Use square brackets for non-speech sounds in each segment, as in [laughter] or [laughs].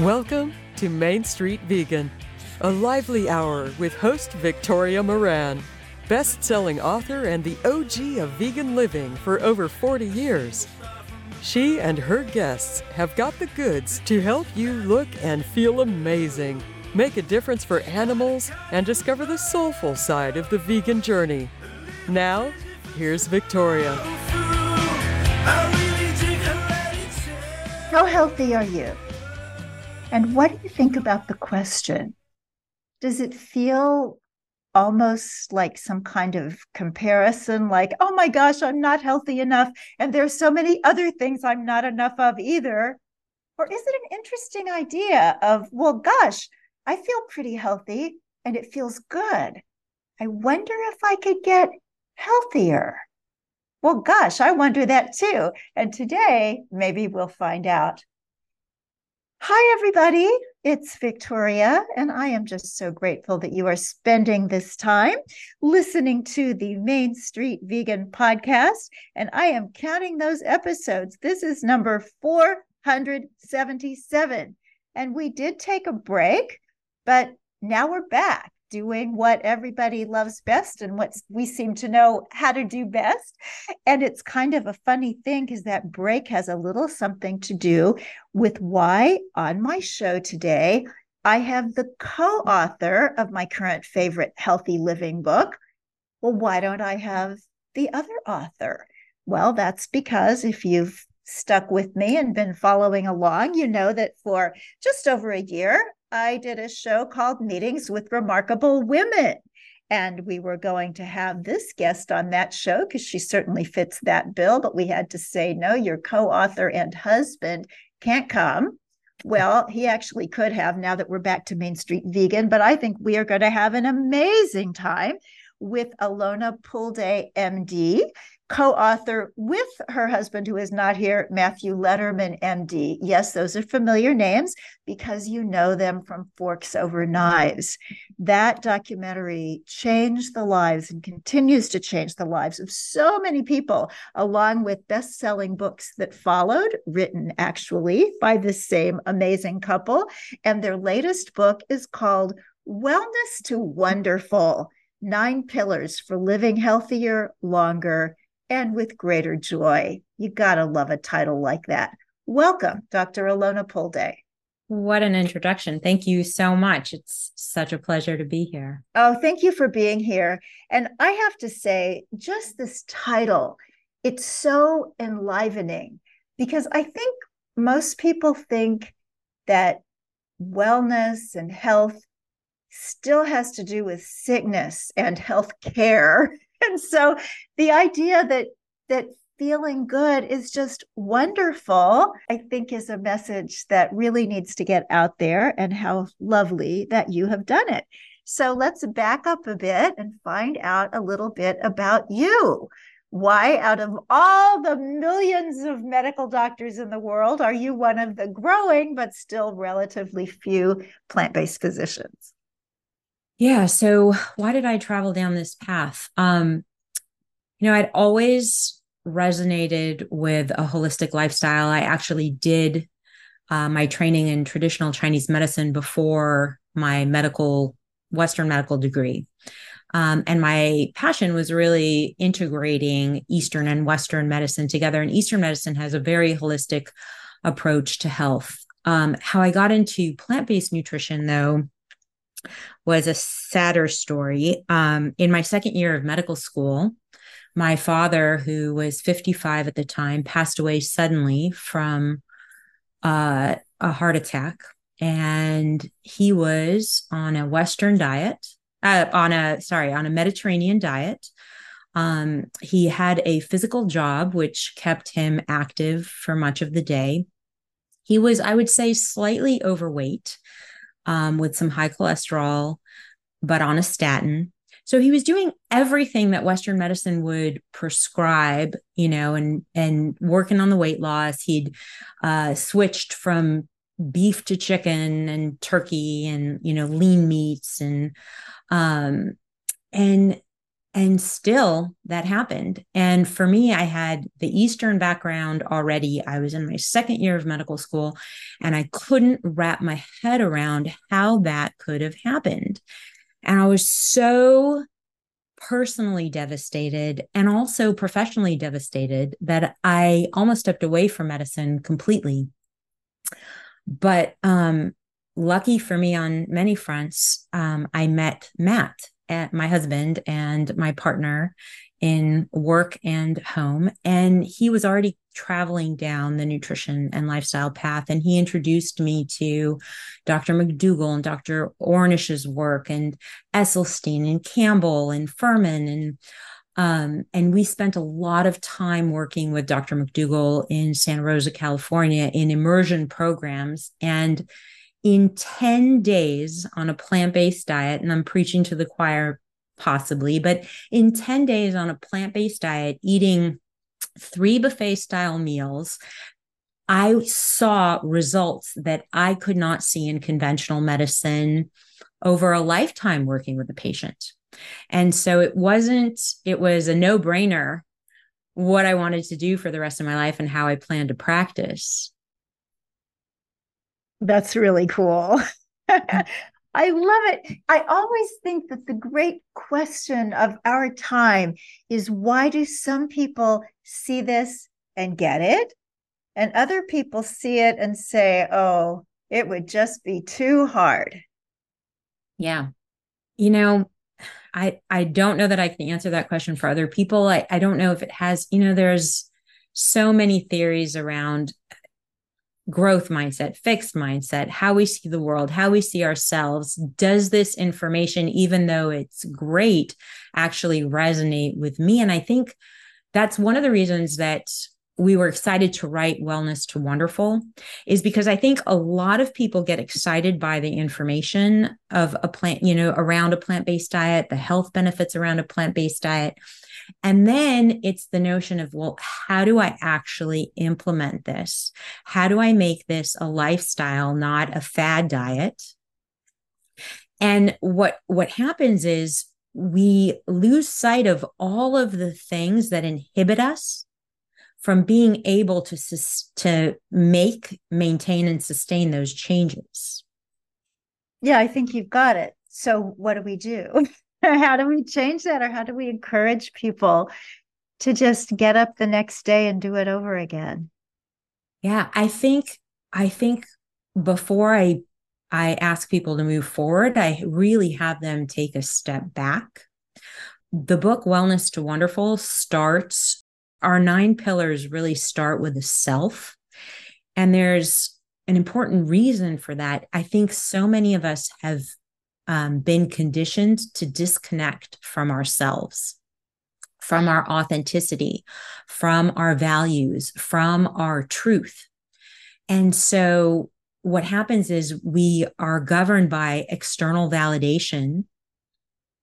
Welcome to Main Street Vegan, a lively hour with host Victoria Moran, best selling author and the OG of vegan living for over 40 years. She and her guests have got the goods to help you look and feel amazing, make a difference for animals, and discover the soulful side of the vegan journey. Now, here's Victoria. How healthy are you? And what do you think about the question? Does it feel almost like some kind of comparison, like, oh my gosh, I'm not healthy enough, and there's so many other things I'm not enough of either? Or is it an interesting idea of, well, gosh, I feel pretty healthy and it feels good. I wonder if I could get healthier. Well, gosh, I wonder that too. And today, maybe we'll find out. Hi, everybody. It's Victoria, and I am just so grateful that you are spending this time listening to the Main Street Vegan podcast. And I am counting those episodes. This is number 477. And we did take a break, but now we're back doing what everybody loves best and what we seem to know how to do best. And it's kind of a funny thing because that break has a little something to do with why on my show today, I have the co author of my current favorite healthy living book. Well, why don't I have the other author? Well, that's because if you've stuck with me and been following along, you know that for just over a year, I did a show called Meetings with Remarkable Women. And we were going to have this guest on that show because she certainly fits that bill. But we had to say, no, your co author and husband can't come. Well, he actually could have now that we're back to Main Street Vegan. But I think we are going to have an amazing time with Alona Pulde, MD co author with her husband, who is not here, Matthew Lederman, MD. Yes, those are familiar names because you know them from Forks Over Knives. That documentary changed the lives and continues to change the lives of so many people, along with best selling books that followed, written actually by the same amazing couple. And their latest book is called Wellness to Wonderful. Nine pillars for living healthier, longer, and with greater joy. You got to love a title like that. Welcome, Dr. Alona Pulde. What an introduction. Thank you so much. It's such a pleasure to be here. Oh, thank you for being here. And I have to say, just this title, it's so enlivening because I think most people think that wellness and health still has to do with sickness and health care [laughs] [laughs] and so the idea that that feeling good is just wonderful i think is a message that really needs to get out there and how lovely that you have done it. So let's back up a bit and find out a little bit about you. Why out of all the millions of medical doctors in the world are you one of the growing but still relatively few plant-based physicians yeah. So why did I travel down this path? Um, you know, I'd always resonated with a holistic lifestyle. I actually did uh, my training in traditional Chinese medicine before my medical, Western medical degree. Um, and my passion was really integrating Eastern and Western medicine together. And Eastern medicine has a very holistic approach to health. Um, how I got into plant based nutrition, though, was a sadder story. Um, in my second year of medical school, my father, who was 55 at the time, passed away suddenly from uh, a heart attack. And he was on a Western diet, uh, on a, sorry, on a Mediterranean diet. Um, he had a physical job, which kept him active for much of the day. He was, I would say, slightly overweight um, with some high cholesterol, but on a statin. So he was doing everything that Western medicine would prescribe, you know, and and working on the weight loss. He'd uh, switched from beef to chicken and turkey and you know lean meats and um and and still that happened. And for me i had the eastern background already. I was in my second year of medical school and i couldn't wrap my head around how that could have happened. And i was so personally devastated and also professionally devastated that i almost stepped away from medicine completely. But um lucky for me on many fronts um, i met matt at my husband and my partner in work and home. And he was already traveling down the nutrition and lifestyle path. And he introduced me to Dr. McDougall and Dr. Ornish's work and Esselstyn and Campbell and Fuhrman and um, and we spent a lot of time working with Dr. McDougall in Santa Rosa, California, in immersion programs. And in 10 days on a plant based diet, and I'm preaching to the choir possibly, but in 10 days on a plant based diet, eating three buffet style meals, I saw results that I could not see in conventional medicine over a lifetime working with a patient. And so it wasn't, it was a no brainer what I wanted to do for the rest of my life and how I planned to practice. That's really cool. [laughs] I love it. I always think that the great question of our time is why do some people see this and get it? And other people see it and say, oh, it would just be too hard. Yeah. You know, I I don't know that I can answer that question for other people. I, I don't know if it has, you know, there's so many theories around growth mindset, fixed mindset, how we see the world, how we see ourselves. Does this information, even though it's great, actually resonate with me? And I think that's one of the reasons that we were excited to write Wellness to Wonderful is because I think a lot of people get excited by the information of a plant, you know, around a plant based diet, the health benefits around a plant based diet. And then it's the notion of, well, how do I actually implement this? How do I make this a lifestyle, not a fad diet? And what what happens is we lose sight of all of the things that inhibit us from being able to to make, maintain, and sustain those changes. Yeah, I think you've got it. So, what do we do? [laughs] how do we change that or how do we encourage people to just get up the next day and do it over again yeah i think i think before i i ask people to move forward i really have them take a step back the book wellness to wonderful starts our nine pillars really start with the self and there's an important reason for that i think so many of us have um, been conditioned to disconnect from ourselves, from our authenticity, from our values, from our truth. And so what happens is we are governed by external validation.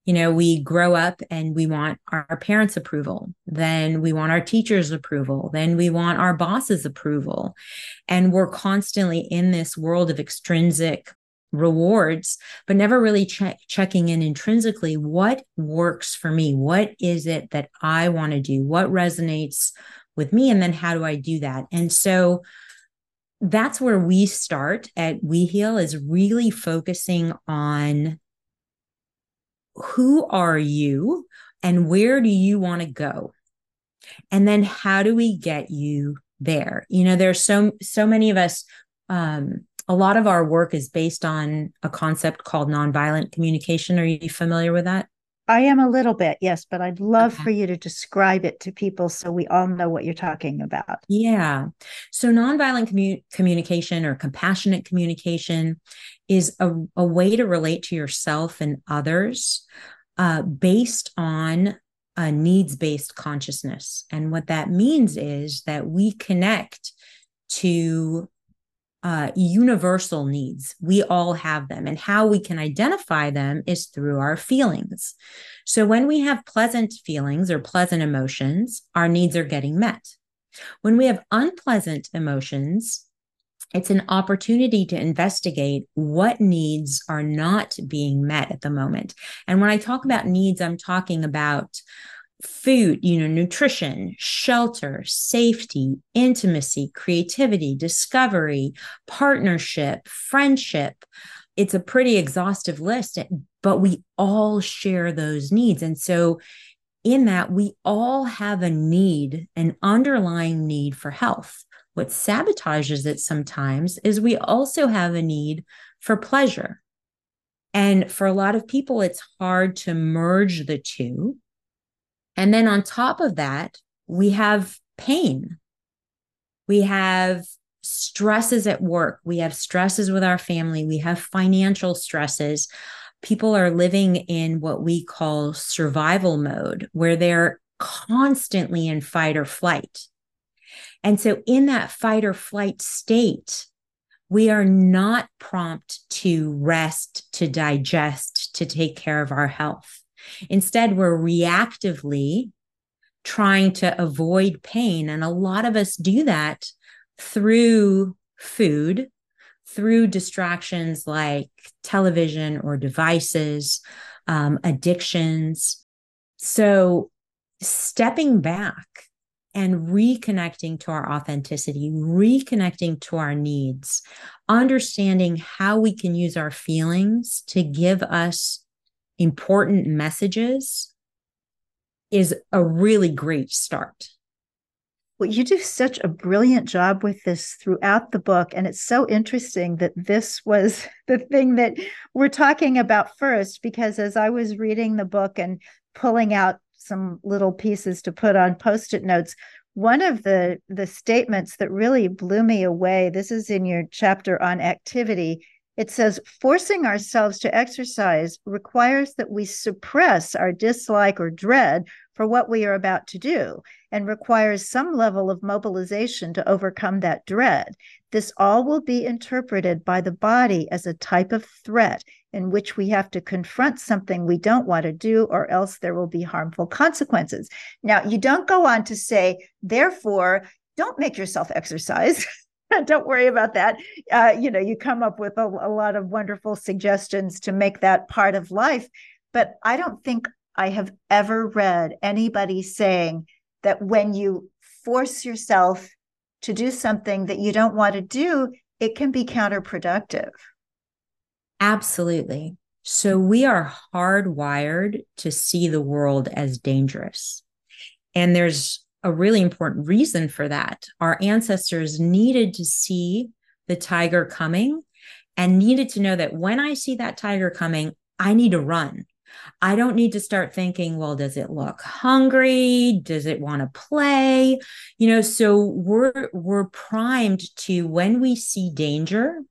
You know, we grow up and we want our parents' approval. Then we want our teachers' approval. Then we want our boss's approval. And we're constantly in this world of extrinsic rewards, but never really check, checking in intrinsically what works for me? What is it that I want to do? What resonates with me and then how do i do that and so that's where we start at we heal is really focusing on who are you and where do you want to go? And then how do we get you there? You know there's so so many of us um a lot of our work is based on a concept called nonviolent communication. Are you familiar with that I am a little bit, yes, but I'd love okay. for you to describe it to people so we all know what you're talking about. Yeah. So, nonviolent commu- communication or compassionate communication is a, a, way to relate to yourself and others uh, based on a needs based consciousness. And what that means is that we connect to uh, universal needs. We all have them, and how we can identify them is through our feelings. So, when we have pleasant feelings or pleasant emotions, our needs are getting met. When we have unpleasant emotions, it's an opportunity to investigate what needs are not being met at the moment. And when I talk about needs, I'm talking about food, you know, nutrition, shelter, safety, intimacy, creativity, discovery, partnership, friendship. It's a pretty exhaustive list, eh, but we all share those needs. And so, in that, we all have a need, an underlying need for health. What sabotages it sometimes is we also have a need for pleasure. And for a lot of people, it's hard to merge the two and then on top of that, we have pain. We have stresses at work. We have stresses with our family. We have financial stresses. People are living in what we call survival mode, where they're constantly in fight or flight. And so, in that fight or flight state, we are not prompt to rest, to digest, to take care of our health. Instead, we're reactively trying to avoid pain. And a lot of us do that through food, through distractions like television or devices, um, addictions. So, stepping back and reconnecting to our authenticity, reconnecting to our needs, understanding how we can use our feelings to give us important messages is a really great start. Well, you do such a brilliant job with this throughout the book. And it's so interesting that this was [laughs] the thing that we're talking about first, because as I was reading the book and pulling out some little pieces to put on post it notes, one of the the statements that really blew me away this is in your chapter on activity it says forcing ourselves to exercise requires that we suppress our dislike or dread for what we are about to do and requires some level of mobilization to overcome that dread. This all will be interpreted by the body as a type of threat in which we have to confront something we don't want to do, or else there will be harmful consequences. Now, you don't go on to say, therefore, don't make yourself exercise. [laughs] [laughs] don't worry about that. Uh, you know, you come up with a, a lot of wonderful suggestions to make that part of life. But I don't think I have ever read anybody saying that when you force yourself to do something that you don't want to do, it can be counterproductive. Absolutely. So we are hardwired to see the world as dangerous. And there's a really important reason for that. Our ancestors needed to see the tiger coming and needed to know that when I see that tiger coming, I need to run. I don't need to start thinking, well, does it look hungry? Does it want to play? You know, so we're we're primed to when we see danger,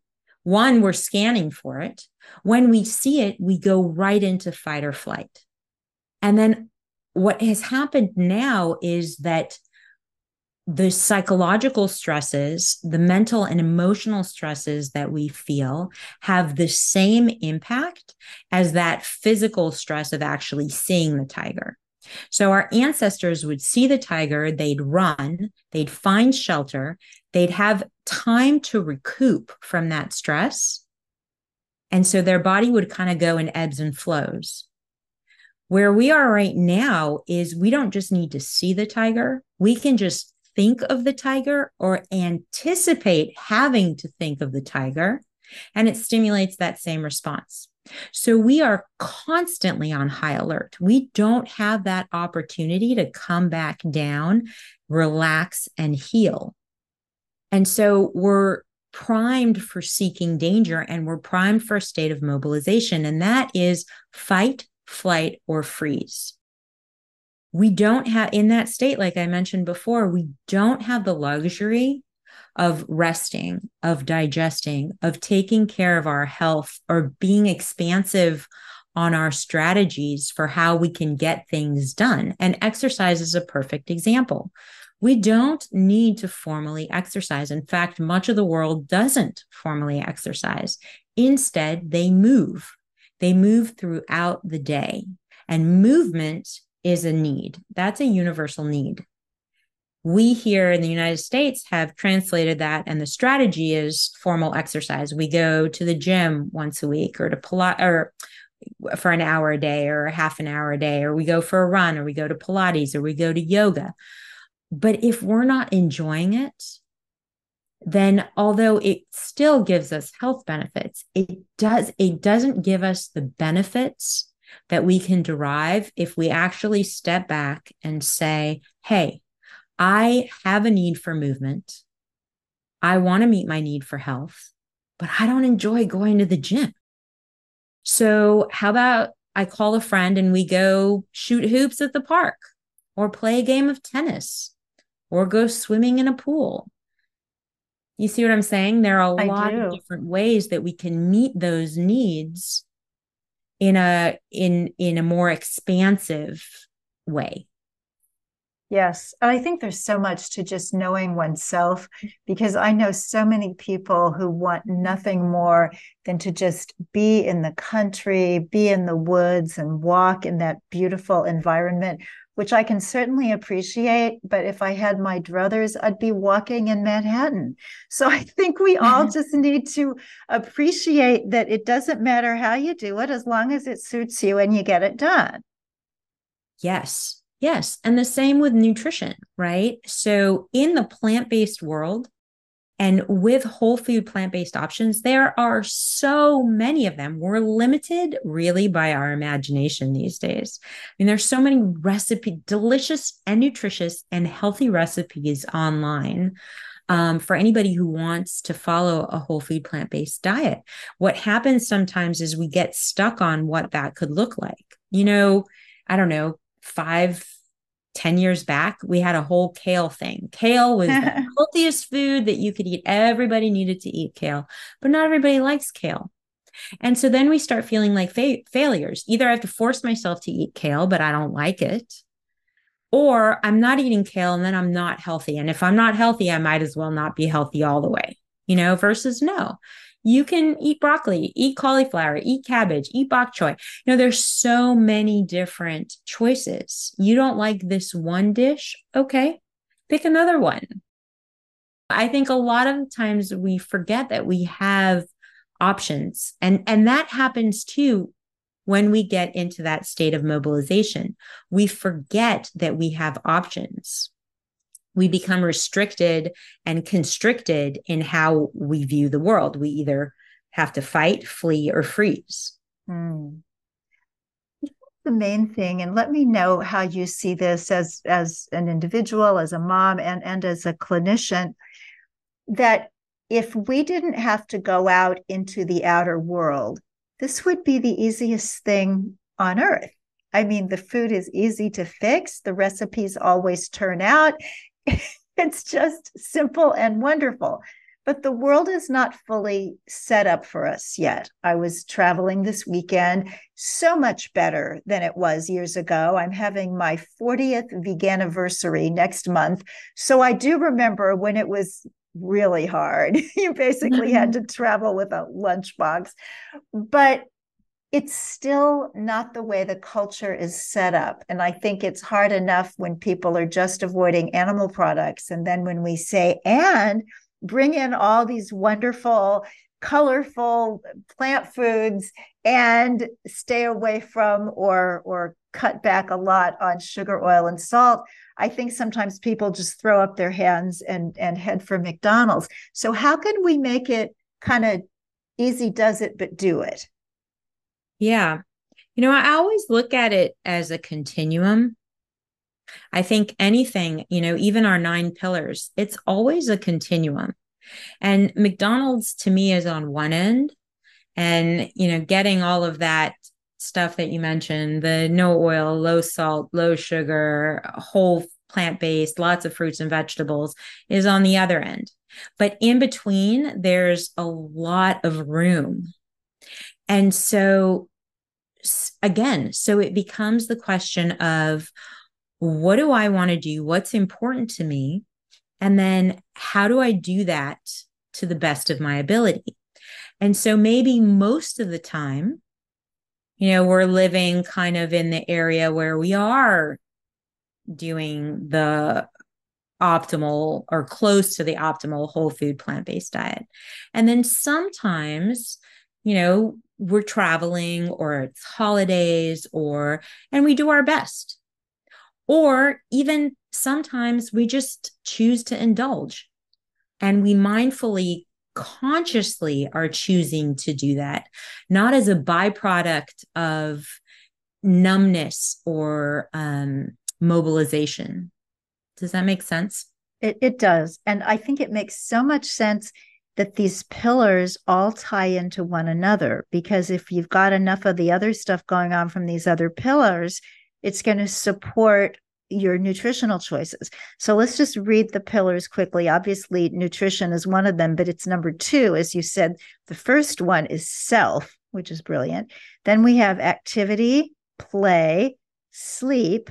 one, we're scanning for it. When we see it, we go right into fight or flight. And then what has happened now is that the psychological stresses, the mental and emotional stresses that we feel have the same impact as that physical stress of actually seeing the tiger. So our ancestors would see the tiger, they'd run, they'd find shelter, they'd have time to recoup from that stress. And so their body would kind of go in ebbs and flows. Where we are right now is we don't just need to see the tiger, we can just think of the tiger or anticipate having to think of the tiger, and it stimulates that same response. So we are constantly on high alert. We don't have that opportunity to come back down, relax, and heal. And so we're primed for seeking danger and we're primed for a state of mobilization, and that is fight, flight, or freeze. We don't have, in that state, like I mentioned before, we don't have the luxury of resting, of digesting, of taking care of our health, or being expansive on our strategies for how we can get things done. And exercise is a perfect example. We don't need to formally exercise. In fact, much of the world doesn't formally exercise. Instead, they move. They move throughout the day. And movement is a need. That's a universal need we here in the United States have translated that, and the strategy is formal exercise. We go to the gym once a week, or to Pilates, or for an hour a day, or half an hour a day, or we go for a run, or we go to Pilates, or we go to yoga. But if we're not enjoying it, then although it still gives us health benefits, it does it doesn't give us the benefits that we can derive if we actually step back and say, "Hey, I have a need for movement. I want to meet my need for health, but I don't enjoy going to the gym. So, how about I call a friend and we go shoot hoops at the park or play a game of tennis or go swimming in a pool? You see what I'm saying? There are a I lot do. of different ways that we can meet those needs in a in in a more expansive way. Yes. And I think there's so much to just knowing oneself because I know so many people who want nothing more than to just be in the country, be in the woods, and walk in that beautiful environment, which I can certainly appreciate. But if I had my druthers, I'd be walking in Manhattan. [laughs] So I think we all [laughs] just need to appreciate that it doesn't matter how you do it as long as it suits you and you get it done. Yes. Yes. And the same with nutrition, right? So in the plant based world, and with whole food plant based options, there are so many of them. We're limited really by our imagination these days. I mean, there's so many recipe, delicious and nutritious and healthy recipes online um, for anybody who wants to follow a whole food plant based diet. What happens sometimes is we get stuck on what that could look like. You know, I don't know, five 10 years back, we had a whole kale thing. Kale was the [laughs] healthiest food that you could eat. Everybody needed to eat kale, but not everybody likes kale. And so then we start feeling like fa- failures. Either I have to force myself to eat kale, but I don't like it, or I'm not eating kale and then I'm not healthy. And if I'm not healthy, I might as well not be healthy all the way, you know, versus no you can eat broccoli, eat cauliflower, eat cabbage, eat bok choy. You know, there's so many different choices. You don't like this one dish? Okay, pick another one. I think a lot of times we forget that we have options and and that happens too when we get into that state of mobilization. We forget that we have options we become restricted and constricted in how we view the world. We either have to fight, flee, or freeze. Hmm. The main thing, and let me know how you see this as as an individual, as a mom, and and as a clinician. That if we didn't have to go out into the outer world, this would be the easiest thing on earth. I mean, the food is easy to fix. The recipes always turn out. [laughs] it's just simple and wonderful. But the world is not fully set up for us yet. I was traveling this weekend, so much better than it was years ago. I'm having my 40th vegan anniversary next month. So I do remember when it was really hard. [laughs] you basically had [laughs] to travel with a lunchbox. But it's still not the way the culture is set up. And I think it's hard enough when people are just avoiding animal products. And then when we say, and bring in all these wonderful, colorful plant foods and stay away from or or cut back a lot on sugar, oil, and salt. I think sometimes people just throw up their hands and and head for McDonald's. So how can we make it kind of easy does it but do it? Yeah. You know, I always look at it as a continuum. I think anything, you know, even our nine pillars, it's always a continuum. And McDonald's to me is on one end. And, you know, getting all of that stuff that you mentioned the no oil, low salt, low sugar, whole plant based, lots of fruits and vegetables is on the other end. But in between, there's a lot of room. And so, again, so it becomes the question of what do I want to do? What's important to me? And then how do I do that to the best of my ability? And so maybe most of the time, you know, we're living kind of in the area where we are doing the optimal or close to the optimal whole food plant based diet. And then sometimes, you know, we're traveling or it's holidays or, and we do our best. Or even sometimes we just choose to indulge and we mindfully consciously are choosing to do that, not as a byproduct of numbness or um, mobilization. Does that make sense? It, it does. And I think it makes so much sense that these pillars all tie into one another because if you've got enough of the other stuff going on from these other pillars, it's going to support your nutritional choices. So let's just read the pillars quickly. Obviously, nutrition is one of them, but it's number two. As you said, the first one is self, which is brilliant. Then we have activity, play, sleep,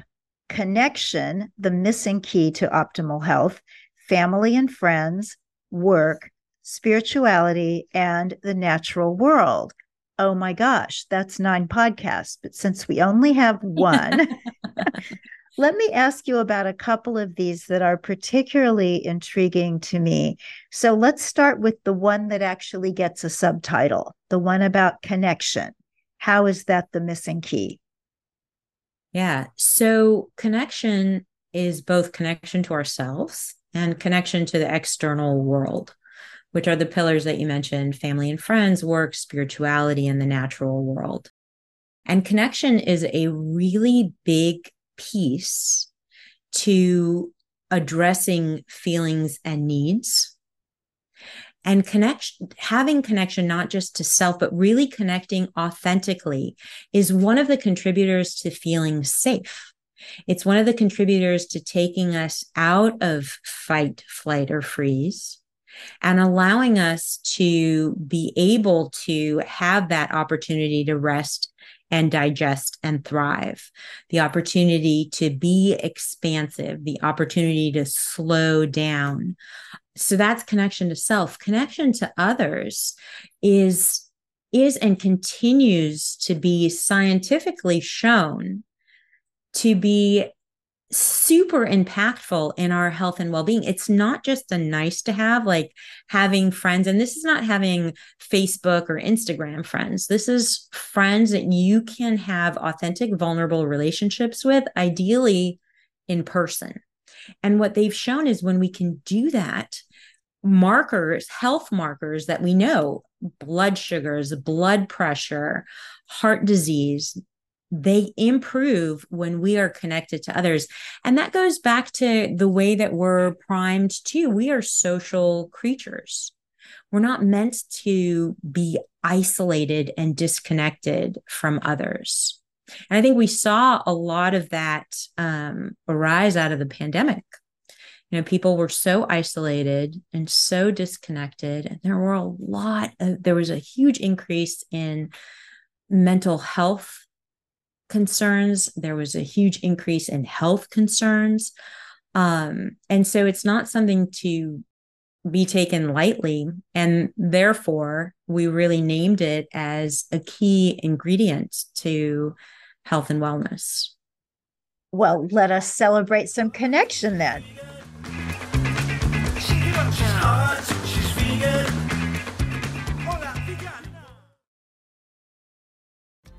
connection, the missing key to optimal health, family and friends, work, spirituality, and the natural world. Oh my gosh, that's nine podcasts. But since we only have [laughs] one, [laughs] Let me ask you about a couple of these that are particularly intriguing to me. So let's start with the one that actually gets a subtitle, the one about connection. How is that the missing key? Yeah. So connection is both connection to ourselves and connection to the external world, which are the pillars that you mentioned family and friends, work, spirituality, and the natural world. And connection is a really big piece to addressing feelings and needs. And connection having connection not just to self but really connecting authentically is one of the contributors to feeling safe. It's one of the contributors to taking us out of fight flight or freeze and allowing us to be able to have that opportunity to rest and digest and thrive, the opportunity to be expansive, the opportunity to slow down. So that's connection to self. Connection to others is is and continues to be scientifically shown to be super impactful in our health and well-being. It's not just a nice to have like having friends and this is not having facebook or instagram friends. This is friends that you can have authentic vulnerable relationships with ideally in person. And what they've shown is when we can do that markers health markers that we know blood sugars blood pressure heart disease they improve when we are connected to others. And that goes back to the way that we're primed too. We are social creatures. We're not meant to be isolated and disconnected from others. And I think we saw a lot of that um, arise out of the pandemic. You know, people were so isolated and so disconnected. And there were a lot of, there was a huge increase in mental health concerns. There was a huge increase in health concerns. Um, and so it's not something to be taken lightly. And therefore, we really named it as a key ingredient to health and wellness. Well, let us celebrate some connection then.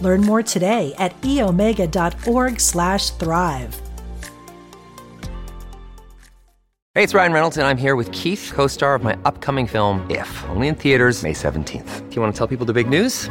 Learn more today at eomega.org/thrive. Hey, it's Ryan Reynolds, and I'm here with Keith, co-star of my upcoming film If, only in theaters May 17th. Do you want to tell people the big news?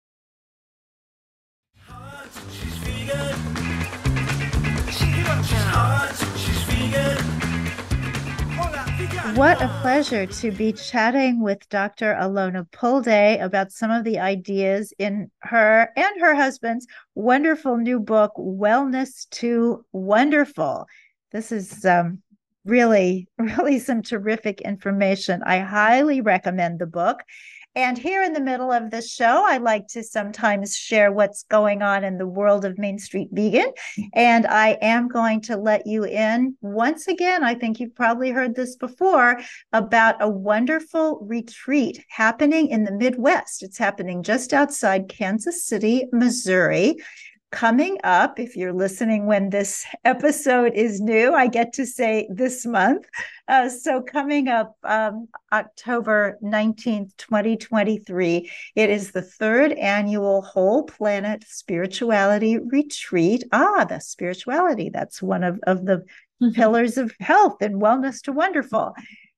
What a pleasure to be chatting with Dr. Alona Pulde about some of the ideas in her and her husband's wonderful new book, Wellness to Wonderful. This is um, really, [laughs] really some terrific information. I highly recommend the book. And here in the middle of the show, I like to sometimes share what's going on in the world of Main Street Vegan. And I am going to let you in once again. I think you've probably heard this before about a wonderful retreat happening in the Midwest. It's happening just outside Kansas City, Missouri coming up, if you're listening when this [laughs] episode is new, I get to say this month. Uh, so, coming up um, October 19th, 2023, it is the third annual Whole Planet Spirituality Retreat. Ah, the spirituality, that's one of, of the mm-hmm. pillars of health and wellness to wonderful.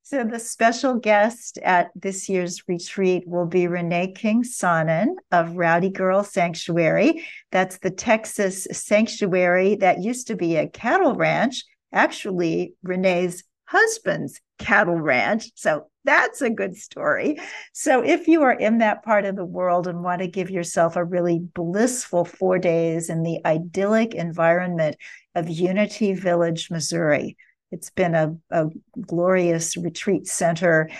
So, the special guest at this year's retreat will be Renee King Sonnen of Rowdy Girl Sanctuary. That's the Texas sanctuary that used to be a cattle ranch, actually, Renee's husband's cattle ranch. So, that's a good story. So, if you are in that part of the world and want to give yourself a really blissful four days in the idyllic environment of Unity Village, Missouri, it's been a, a glorious retreat center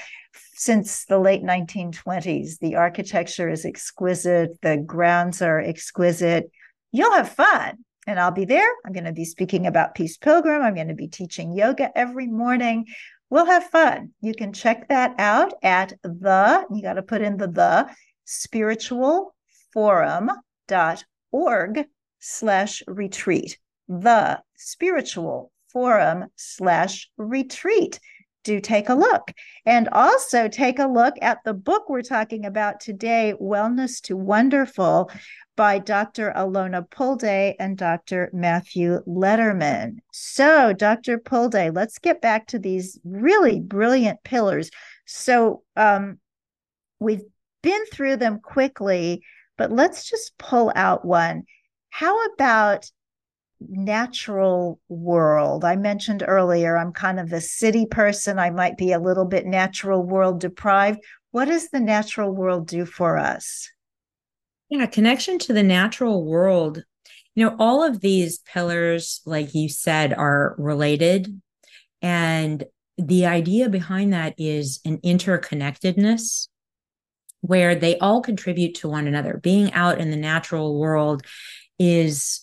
since the late 1920s. The architecture is exquisite, the grounds are exquisite. You'll have fun. And I'll be there. I'm going to be speaking about Peace Pilgrim. I'm going to be teaching yoga every morning. We'll have fun. You can check that out at the, you got to put in the the spiritualforum.org slash retreat. The spiritual forum slash retreat. Do take a look. And also take a look at the book we're talking about today, Wellness to Wonderful, by Dr. Alona Pulde and Dr. Matthew Lederman. So, Dr. Pulde, let's get back to these really brilliant pillars. So, um, we've been through them quickly, but let's just pull out one. How about natural world. I mentioned earlier, I'm kind of a city person. I might be a little bit natural world deprived. What does the natural world do for us? Yeah, connection to the natural world. You know, all of these pillars, like you said, are related. And the idea behind that is an interconnectedness where they all contribute to one another. Being out in the natural world is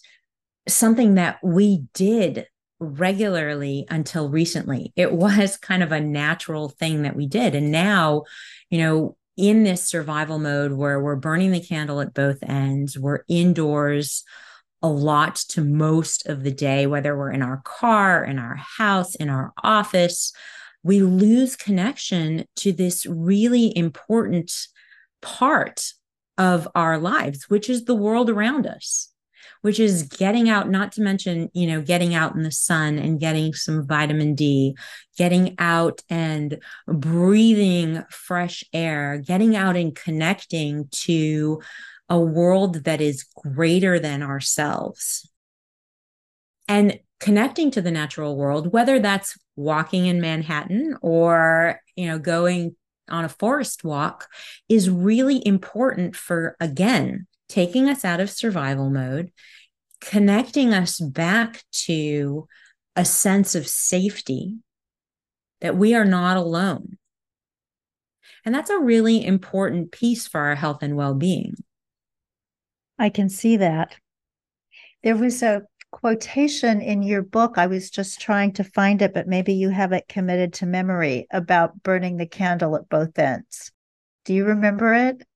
something that we did regularly until recently. It was [laughs] kind of a natural thing that we did. And now, you know, in this survival mode where we're burning the candle at both ends, we're indoors a lot to most of the day, whether we're in our car, in our house, in our office, we lose connection to this really important part of our lives, which is the world around us, which is getting out, not to mention, you know, getting out in the sun and getting some vitamin D, getting out and breathing fresh air, getting out and connecting to a world that is greater than ourselves. And connecting to the natural world, whether that's walking in Manhattan or, you know, going on a forest walk is really important for, again, taking us out of survival mode, connecting us back to a sense of safety that we are not alone. And that's a really important piece for our health and well being. I can see that. There was a quotation in your book. I was just trying to find it, but maybe you have it committed to memory about burning the candle at both ends. Do you remember it?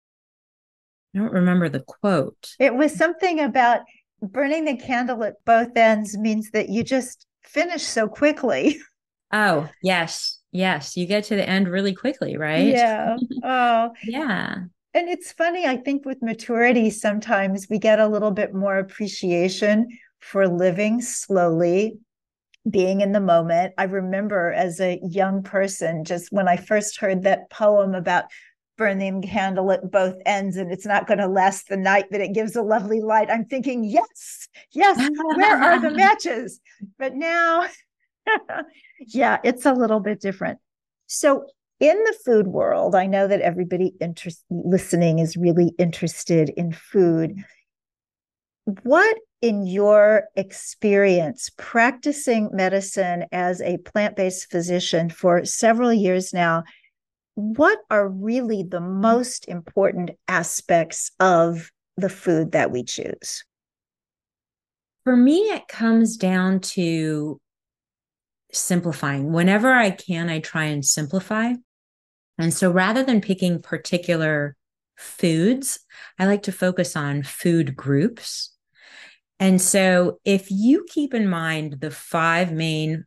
I don't remember the quote. It was something about burning the candle at both ends means that you just finish so quickly. [laughs] Oh, yes. Yes. You get to the end really quickly, right? Yeah. [laughs] Oh, yeah. And it's funny, I think with maturity, sometimes we get a little bit more appreciation for living slowly, being in the moment. I remember as a young person, just when I first heard that poem about burning candle at both ends and it's not going to last the night, but it gives a lovely light. I'm thinking, yes, yes, where are the [laughs] matches? But now, [laughs] yeah, it's a little bit different. So, in the food world, I know that everybody interest, listening is really interested in food. What in your experience practicing medicine as a plant based physician for several years now, what are really the most important aspects of the food that we choose? For me, it comes down to simplifying. Whenever I can, I try and simplify. And so rather than picking particular foods, I like to focus on food groups and so, if you keep in mind the five main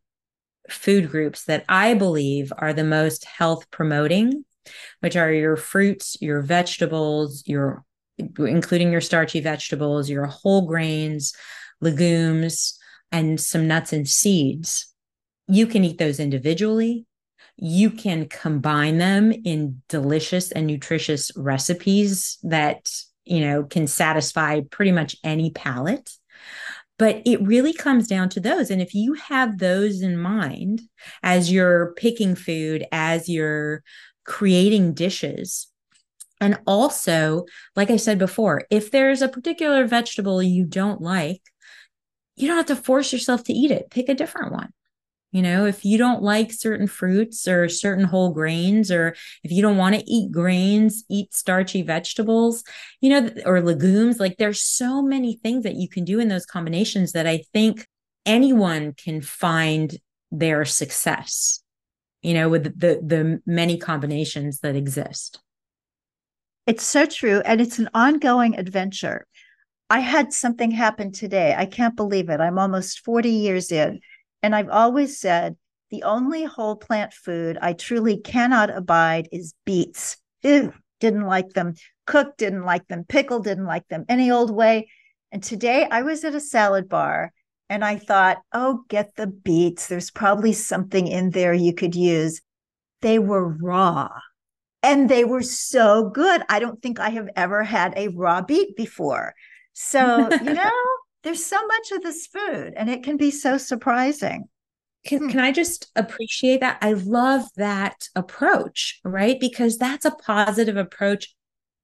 food groups that I believe are the most health promoting, which are your fruits, your vegetables, your including your starchy vegetables, your whole grains, legumes, and some nuts and seeds. You can eat those individually. You can combine them in delicious and nutritious recipes that you know, can satisfy pretty much any palate. But it really comes down to those. And if you have those in mind as you're picking food, as you're creating dishes, and also, like I said before, if there's a particular vegetable you don't like, you don't have to force yourself to eat it. Pick a different one. You know, if you don't like certain fruits or certain whole grains, or if you don't want to eat grains, eat starchy vegetables, you know, or legumes, like there's so many things that you can do in those combinations that I think anyone can find their success, you know, with the the many combinations that exist. It's so true. And it's an ongoing adventure. I had something happen today. I can't believe it. I'm almost 40 years in and I've always said the only whole plant food I truly cannot abide is beets. Ew, didn't like them. Cooked, didn't like them. Pickled, didn't like them any old way. And today I was at a salad bar and I thought, oh, get the beets. There's probably something in there you could use. They were raw and they were so good. I don't think I have ever had a raw beet before. So, you [laughs] know, there's so much of this food and it can be so surprising. Can, hmm. can I just appreciate that? I love that approach, right? Because that's a positive approach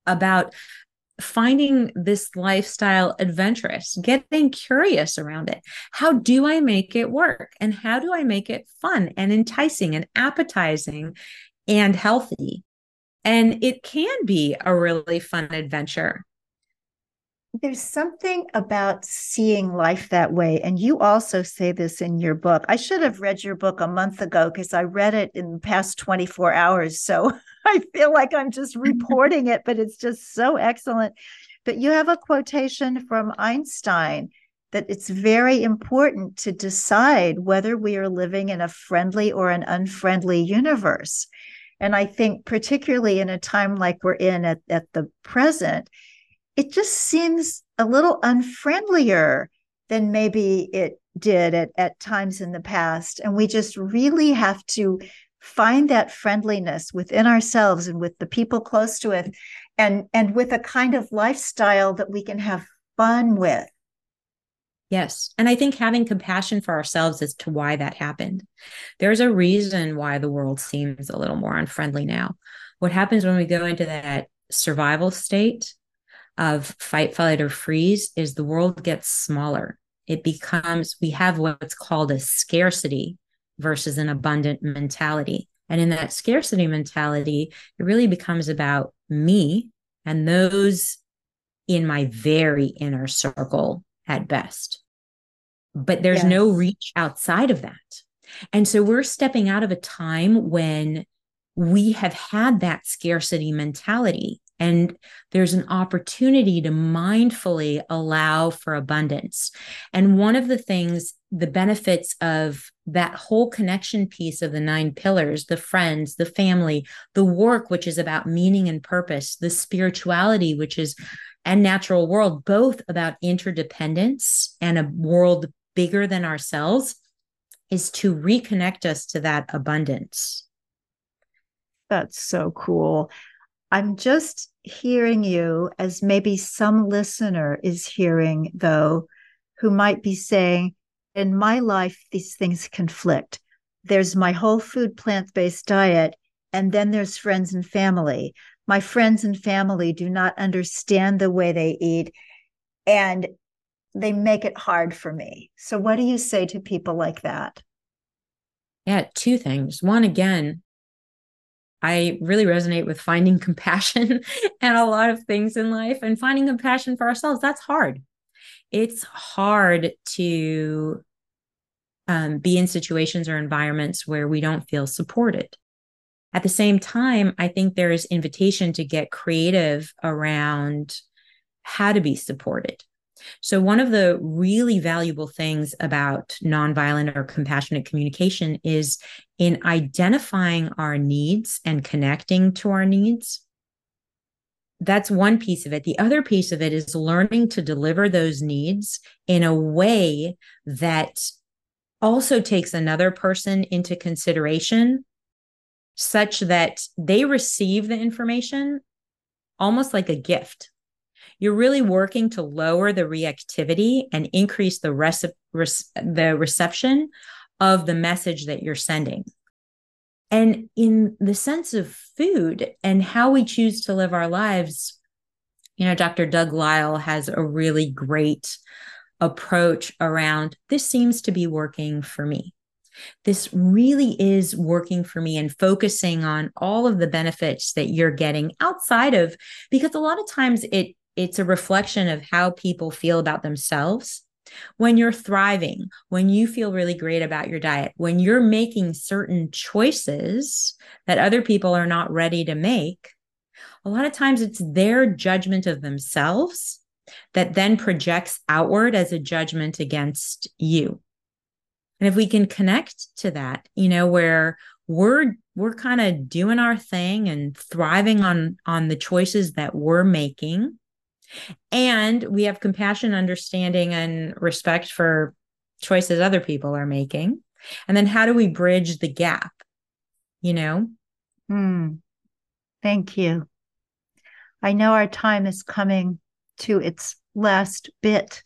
about finding this lifestyle adventurous, getting curious around it. How do I make it work? And how do I make it fun and enticing and appetizing and healthy? And it can be a really fun adventure there's something about seeing life that way. And you also say this in your book. I should have read your book a month ago because I read it in the past 24 hours. So [laughs] I feel like I'm just [laughs] reporting it, but it's just so excellent. But you have a quotation from Einstein that it's very important to decide whether we are living in a friendly or an unfriendly universe. And I think, particularly in a time like we're in at, at the present, it just seems a little unfriendlier than maybe it did at, at times in the past. And we just really have to find that friendliness within ourselves and with the people close to us and and with a kind of lifestyle that we can have fun with Yes. And I think having compassion for ourselves as to why that happened. There's a reason why the world seems a little more unfriendly now. What happens when we go into that survival state of fight, flight, or freeze is the world gets smaller. It becomes, we have what's called a scarcity versus an abundant mentality. And in that scarcity mentality, it really becomes about me and those in my very inner circle at best but there's yes. no reach outside of that. And so we're stepping out of a time when we have had that scarcity mentality and there's an opportunity to mindfully allow for abundance. And one of the things, the benefits of that whole connection piece of the nine pillars the friends, the family, the work, which is about meaning and purpose, the spirituality, which is and natural world, both about interdependence and a world bigger than ourselves is to reconnect us to that abundance. That's so cool. I'm just hearing you as maybe some listener is hearing, though, who might be saying, In my life, these things conflict. There's my whole food plant based diet, and then there's friends and family. My friends and family do not understand the way they eat. And they make it hard for me. So, what do you say to people like that? Yeah, two things. One, again, I really resonate with finding compassion [laughs] and a lot of things in life and finding compassion for ourselves. That's hard. It's hard to um, be in situations or environments where we don't feel supported. At the same time, I think there is invitation to get creative around how to be supported so, one of the really valuable things about nonviolent or compassionate communication is in identifying our needs and connecting to our needs. That's one piece of it. The other piece of it is learning to deliver those needs in a way that also takes another person into consideration such that they receive the information almost like a gift you're really working to lower the reactivity and increase the rece- the reception of the message that you're sending. And in the sense of food and how we choose to live our lives, you know, Dr. Doug Lisle has a really great approach around this seems to be working for me. This really is working for me and focusing on all of the benefits that you're getting outside of, because a lot of times it it's a reflection of how people feel about themselves when you're thriving, when you feel really great about your diet, when you're making certain choices that other people are not ready to make, a lot of times it's their judgment of themselves that then projects outward as a judgment against you. And if we can connect to that, you know, where we're we're kind of doing our thing and thriving on on the choices that we're making and we have compassion, understanding, and respect for choices other people are making. And then how do we bridge the gap? You know? Hmm. Thank you. I know our time is coming to its last bit.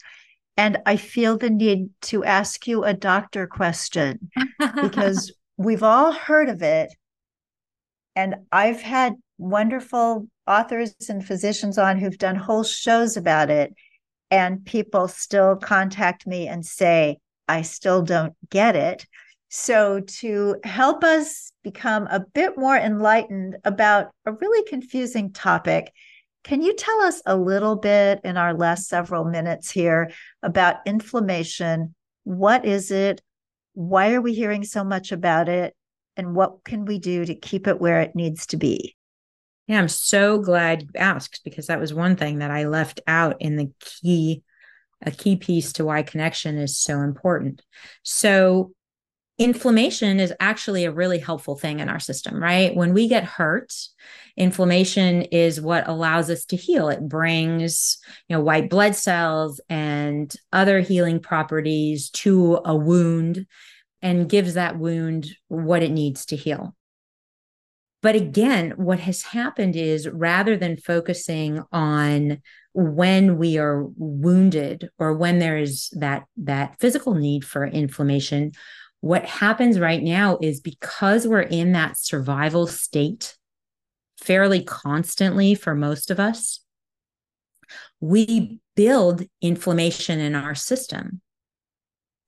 And I feel the need to ask you a doctor question [laughs] because we've all heard of it. And I've had wonderful authors and physicians on who've done whole shows about it. And people still contact me and say, I still don't get it. So, to help us become a bit more enlightened about a really confusing topic, can you tell us a little bit in our last several minutes here about inflammation? What is it? Why are we hearing so much about it? And what can we do to keep it where it needs to be? Yeah, I'm so glad you asked because that was one thing that I left out in the key, a key piece to why connection is so important. So, inflammation is actually a really helpful thing in our system, right? When we get hurt, inflammation is what allows us to heal. It brings, you know, white blood cells and other healing properties to a wound and gives that wound what it needs to heal. But again, what has happened is rather than focusing on when we are wounded or when there is that that physical need for inflammation, what happens right now is because we're in that survival state fairly constantly for most of us, we build inflammation in our system.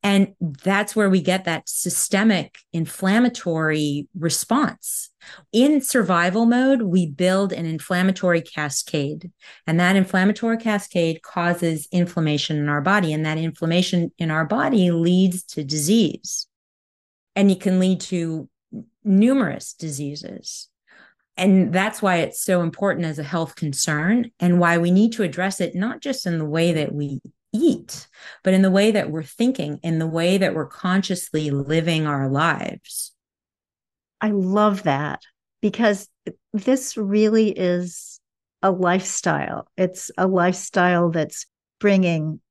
And that's where we get that systemic inflammatory response. In survival mode, we build an inflammatory cascade, and that inflammatory cascade causes inflammation in our body. And that inflammation in our body leads to disease. And it can lead to numerous diseases. And that's why it's so important as a health concern and why we need to address it, not just in the way that we eat, but in the way that we're thinking, in the way that we're consciously living our lives. I love that because this really is a lifestyle. It's a lifestyle that's bringing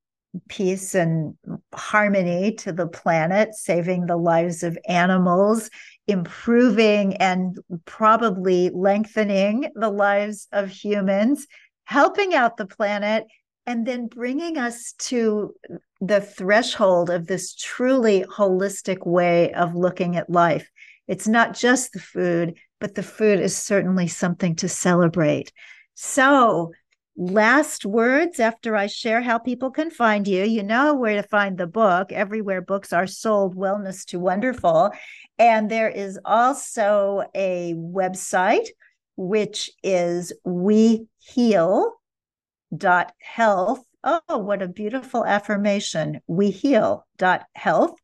peace and harmony to the planet, saving the lives of animals, improving and probably lengthening the lives of humans, helping out the planet, and then bringing us to the threshold of this truly holistic way of looking at life. It's not just the food, but the food is certainly something to celebrate. So, last words after I share how people can find you. You know where to find the book, everywhere books are sold, Wellness to Wonderful. And there is also a website, which is We Heal dot health. Oh, what a beautiful affirmation. We heal dot health.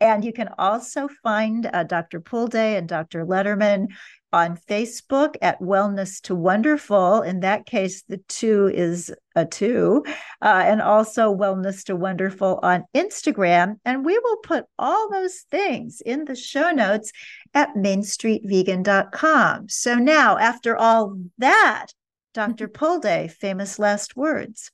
And you can also find uh, Dr. Pulde and Dr. Lederman on Facebook at Wellness to Wonderful. In that case, the two is a two, uh, and also Wellness to Wonderful on Instagram. And we will put all those things in the show notes at mainstreetvegan.com. So now, after all that, Dr. [laughs] Pulde, famous last words.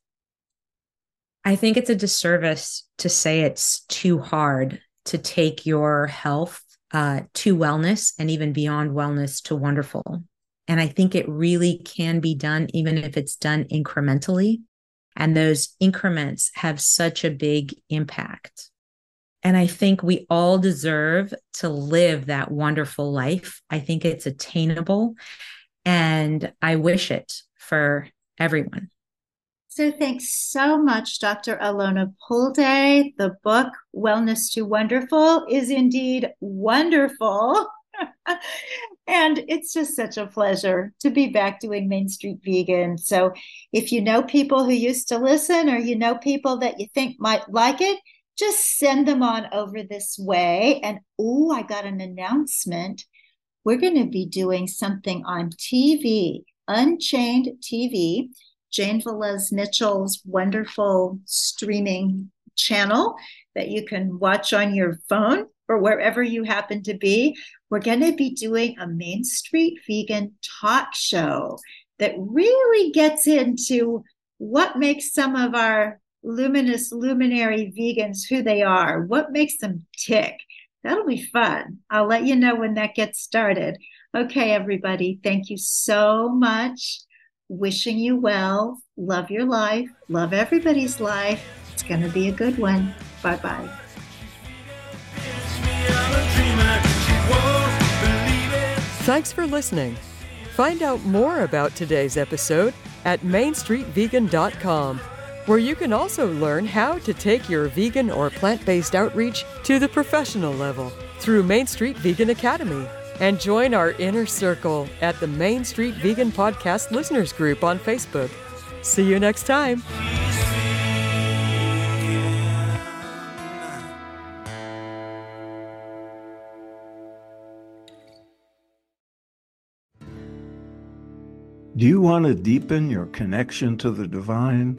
I think it's a disservice to say it's too hard to take your health uh, to wellness and even beyond wellness to wonderful. And I think it really can be done, even if it's done incrementally. And those increments have such a big impact. And I think we all deserve to live that wonderful life. I think it's attainable. And I wish it for everyone. So thanks so much, Dr. Alona Pulde. The book, Wellness to Wonderful, is indeed wonderful. [laughs] and it's just such a pleasure to be back doing Main Street Vegan. So if you know people who used to listen or you know people that you think might like it, just send them on over this way. And oh, I got an announcement. We're going to be doing something on TV, Unchained TV Jane Velez Mitchell's wonderful streaming channel that you can watch on your phone or wherever you happen to be. We're going to be doing a Main Street Vegan talk show that really gets into what makes some of our luminous luminary vegans who they are, what makes them tick. That'll be fun. I'll let you know when that gets started. Okay, everybody, thank you so much wishing you well. Love your life. Love everybody's life. It's going to be a good one. Bye bye. Thanks for listening. Find out more about today's episode at MainStreetVegan.com, where you can also learn how to take your vegan or plant based outreach to the professional level through Main Street Vegan Academy and join our inner circle at the Main Street Vegan Podcast Listeners Group on Facebook. See you next time. Do you want to deepen your connection to the divine,